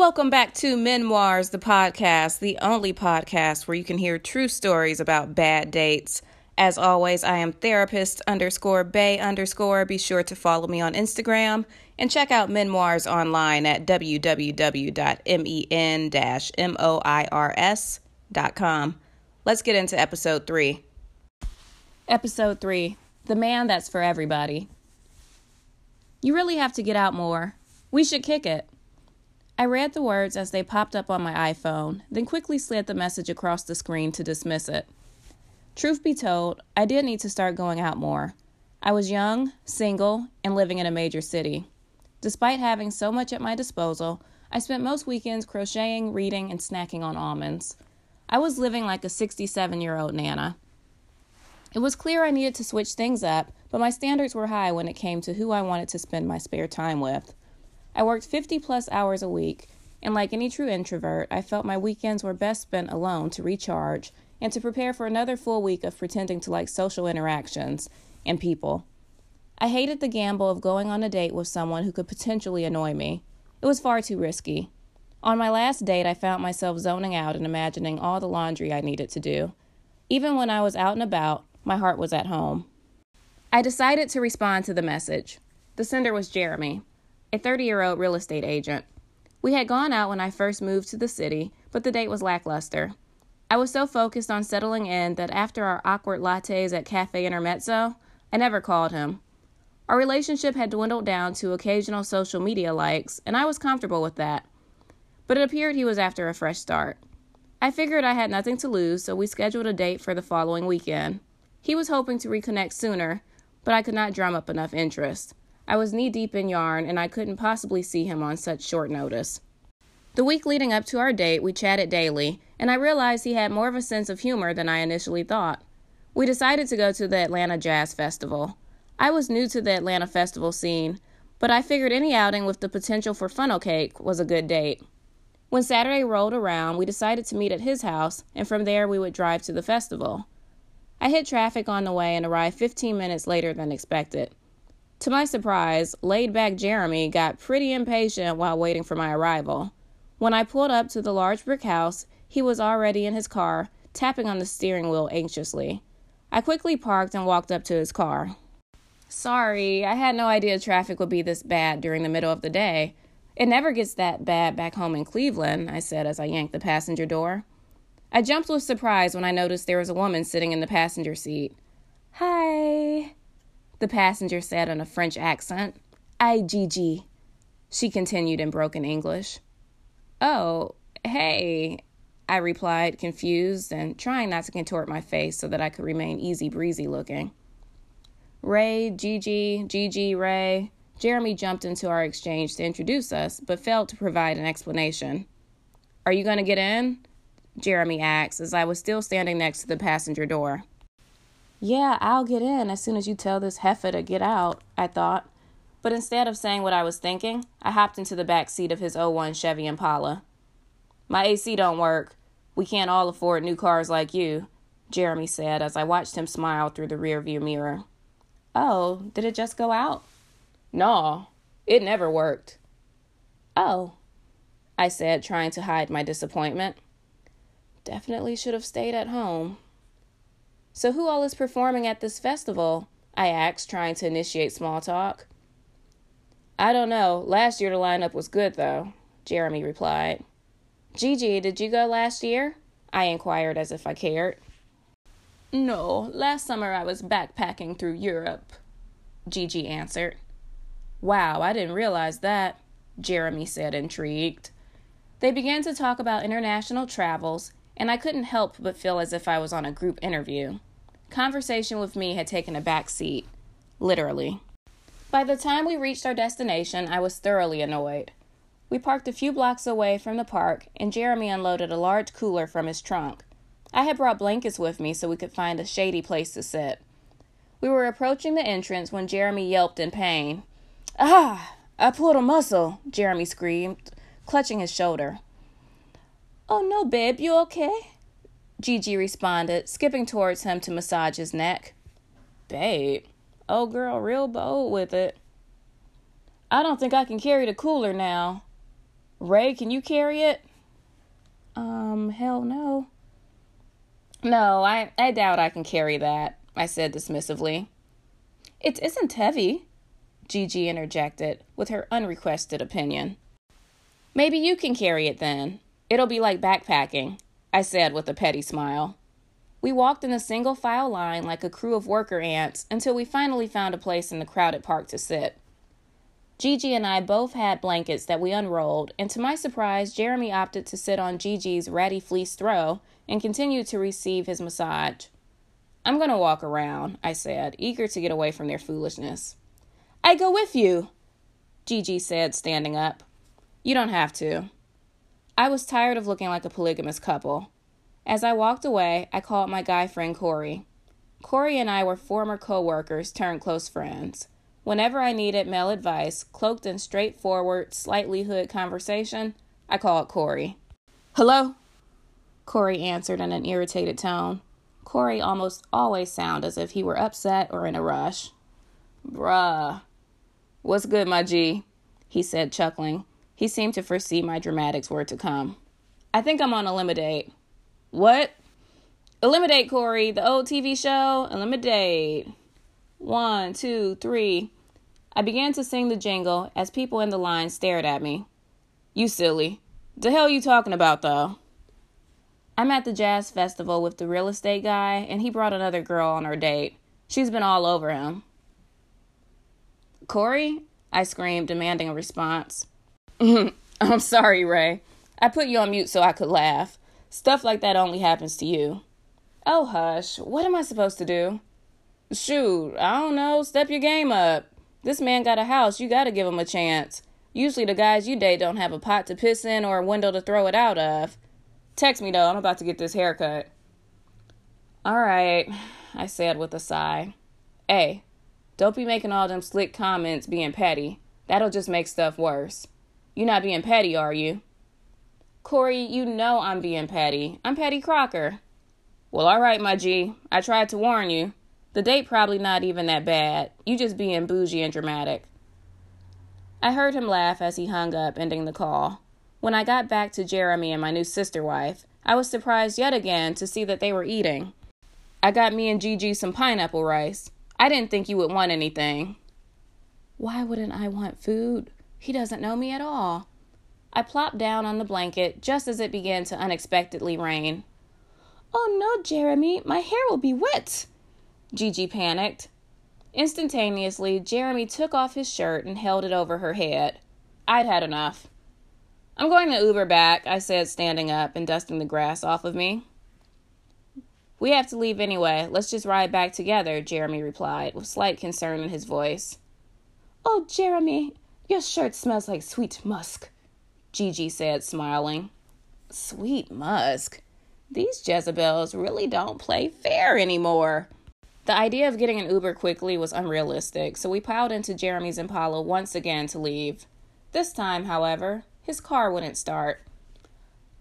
Welcome back to Memoirs, the podcast, the only podcast where you can hear true stories about bad dates. As always, I am therapist underscore bay underscore. Be sure to follow me on Instagram and check out Memoirs online at www.men-moirs.com. Let's get into episode three. Episode three The Man That's for Everybody. You really have to get out more. We should kick it. I read the words as they popped up on my iPhone, then quickly slid the message across the screen to dismiss it. Truth be told, I did need to start going out more. I was young, single, and living in a major city. Despite having so much at my disposal, I spent most weekends crocheting, reading, and snacking on almonds. I was living like a 67 year old Nana. It was clear I needed to switch things up, but my standards were high when it came to who I wanted to spend my spare time with. I worked 50 plus hours a week, and like any true introvert, I felt my weekends were best spent alone to recharge and to prepare for another full week of pretending to like social interactions and people. I hated the gamble of going on a date with someone who could potentially annoy me. It was far too risky. On my last date, I found myself zoning out and imagining all the laundry I needed to do. Even when I was out and about, my heart was at home. I decided to respond to the message. The sender was Jeremy a 30 year old real estate agent. We had gone out when I first moved to the city, but the date was lackluster. I was so focused on settling in that after our awkward lattes at Cafe Intermezzo, I never called him. Our relationship had dwindled down to occasional social media likes, and I was comfortable with that. But it appeared he was after a fresh start. I figured I had nothing to lose, so we scheduled a date for the following weekend. He was hoping to reconnect sooner, but I could not drum up enough interest. I was knee deep in yarn, and I couldn't possibly see him on such short notice. The week leading up to our date, we chatted daily, and I realized he had more of a sense of humor than I initially thought. We decided to go to the Atlanta Jazz Festival. I was new to the Atlanta festival scene, but I figured any outing with the potential for funnel cake was a good date. When Saturday rolled around, we decided to meet at his house, and from there we would drive to the festival. I hit traffic on the way and arrived 15 minutes later than expected. To my surprise, laid back Jeremy got pretty impatient while waiting for my arrival. When I pulled up to the large brick house, he was already in his car, tapping on the steering wheel anxiously. I quickly parked and walked up to his car. Sorry, I had no idea traffic would be this bad during the middle of the day. It never gets that bad back home in Cleveland, I said as I yanked the passenger door. I jumped with surprise when I noticed there was a woman sitting in the passenger seat. Hi, the passenger said in a French accent. Ay, Gigi, she continued in broken English. Oh, hey, I replied, confused and trying not to contort my face so that I could remain easy breezy looking. Ray, Gigi, Gigi, Ray. Jeremy jumped into our exchange to introduce us, but failed to provide an explanation. Are you going to get in? Jeremy asked as I was still standing next to the passenger door. Yeah, I'll get in as soon as you tell this heifer to get out, I thought. But instead of saying what I was thinking, I hopped into the back seat of his 01 Chevy Impala. My AC don't work. We can't all afford new cars like you, Jeremy said as I watched him smile through the rearview mirror. Oh, did it just go out? No, it never worked. Oh, I said, trying to hide my disappointment. Definitely should have stayed at home. So, who all is performing at this festival? I asked, trying to initiate small talk. I don't know. Last year the lineup was good, though, Jeremy replied. Gigi, did you go last year? I inquired as if I cared. No, last summer I was backpacking through Europe, Gigi answered. Wow, I didn't realize that, Jeremy said, intrigued. They began to talk about international travels and I couldn't help but feel as if I was on a group interview. Conversation with me had taken a back seat, literally. By the time we reached our destination, I was thoroughly annoyed. We parked a few blocks away from the park, and Jeremy unloaded a large cooler from his trunk. I had brought blankets with me so we could find a shady place to sit. We were approaching the entrance when Jeremy yelped in pain. Ah! I pulled a muscle, Jeremy screamed, clutching his shoulder. Oh, no, babe, you okay? Gigi responded, skipping towards him to massage his neck. Babe, oh girl, real bold with it. I don't think I can carry the cooler now. Ray, can you carry it? Um, hell no. No, I, I doubt I can carry that, I said dismissively. It isn't heavy, Gigi interjected with her unrequested opinion. Maybe you can carry it then. It'll be like backpacking, I said with a petty smile. We walked in a single file line like a crew of worker ants until we finally found a place in the crowded park to sit. Gigi and I both had blankets that we unrolled, and to my surprise, Jeremy opted to sit on Gigi's ratty fleece throw and continued to receive his massage. I'm going to walk around, I said, eager to get away from their foolishness. I go with you, Gigi said, standing up. You don't have to. I was tired of looking like a polygamous couple. As I walked away, I called my guy friend Corey. Corey and I were former co workers turned close friends. Whenever I needed male advice, cloaked in straightforward, slightly hood conversation, I called Corey. Hello? Corey answered in an irritated tone. Corey almost always sounded as if he were upset or in a rush. Bruh. What's good, my G? He said, chuckling. He seemed to foresee my dramatics were to come. I think I'm on Elimidate. What? Elimidate, Corey, the old TV show. Elimidate. One, two, three. I began to sing the jingle as people in the line stared at me. You silly. The hell you talking about though? I'm at the jazz festival with the real estate guy, and he brought another girl on our date. She's been all over him. Corey? I screamed, demanding a response. I'm sorry, Ray. I put you on mute so I could laugh. Stuff like that only happens to you. Oh, hush. What am I supposed to do? Shoot, I don't know. Step your game up. This man got a house. You gotta give him a chance. Usually the guys you date don't have a pot to piss in or a window to throw it out of. Text me though. I'm about to get this haircut. All right, I said with a sigh. Hey, don't be making all them slick comments being petty. That'll just make stuff worse. You not being petty, are you? Corey, you know I'm being petty. I'm Petty Crocker. Well, all right, my G. I tried to warn you. The date probably not even that bad. You just being bougie and dramatic. I heard him laugh as he hung up, ending the call. When I got back to Jeremy and my new sister wife, I was surprised yet again to see that they were eating. I got me and Gigi some pineapple rice. I didn't think you would want anything. Why wouldn't I want food? He doesn't know me at all. I plopped down on the blanket just as it began to unexpectedly rain. Oh no, Jeremy, my hair will be wet, Gigi panicked. Instantaneously, Jeremy took off his shirt and held it over her head. I'd had enough. I'm going to Uber back, I said, standing up and dusting the grass off of me. We have to leave anyway. Let's just ride back together, Jeremy replied, with slight concern in his voice. Oh, Jeremy, your shirt smells like sweet musk, Gigi said, smiling. Sweet musk? These Jezebels really don't play fair anymore. The idea of getting an Uber quickly was unrealistic, so we piled into Jeremy's Impala once again to leave. This time, however, his car wouldn't start.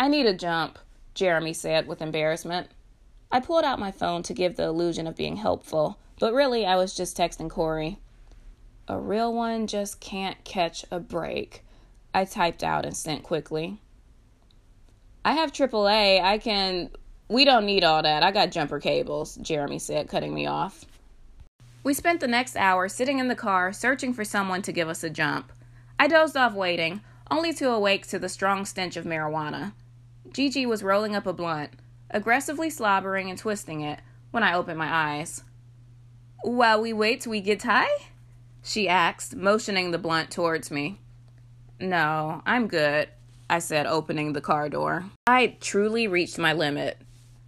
I need a jump, Jeremy said with embarrassment. I pulled out my phone to give the illusion of being helpful, but really I was just texting Corey. A real one just can't catch a break, I typed out and sent quickly. I have AAA. I can we don't need all that. I got jumper cables, Jeremy said, cutting me off. We spent the next hour sitting in the car searching for someone to give us a jump. I dozed off waiting, only to awake to the strong stench of marijuana. Gigi was rolling up a blunt, aggressively slobbering and twisting it when I opened my eyes. While we wait till we get high? She asked, motioning the blunt towards me. No, I'm good, I said, opening the car door. I truly reached my limit.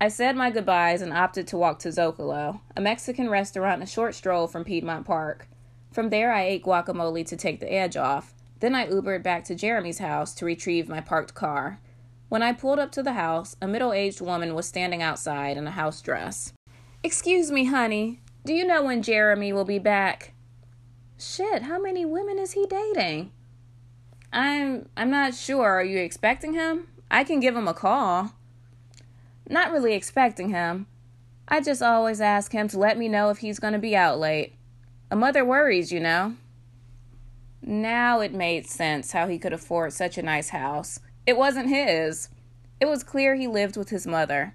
I said my goodbyes and opted to walk to Zocalo, a Mexican restaurant a short stroll from Piedmont Park. From there, I ate guacamole to take the edge off. Then I Ubered back to Jeremy's house to retrieve my parked car. When I pulled up to the house, a middle aged woman was standing outside in a house dress. Excuse me, honey. Do you know when Jeremy will be back? Shit, how many women is he dating? I'm I'm not sure. Are you expecting him? I can give him a call. Not really expecting him. I just always ask him to let me know if he's going to be out late. A mother worries, you know. Now it made sense how he could afford such a nice house. It wasn't his. It was clear he lived with his mother.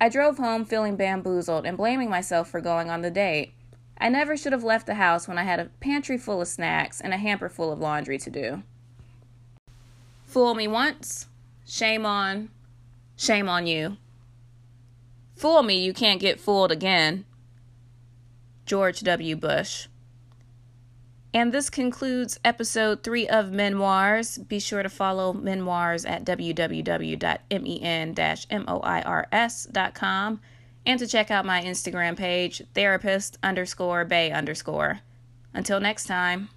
I drove home feeling bamboozled and blaming myself for going on the date. I never should have left the house when I had a pantry full of snacks and a hamper full of laundry to do. Fool me once, shame on, shame on you. Fool me, you can't get fooled again. George W. Bush. And this concludes episode three of Memoirs. Be sure to follow Memoirs at www.men-moirs.com and to check out my Instagram page, therapist underscore bay underscore. Until next time.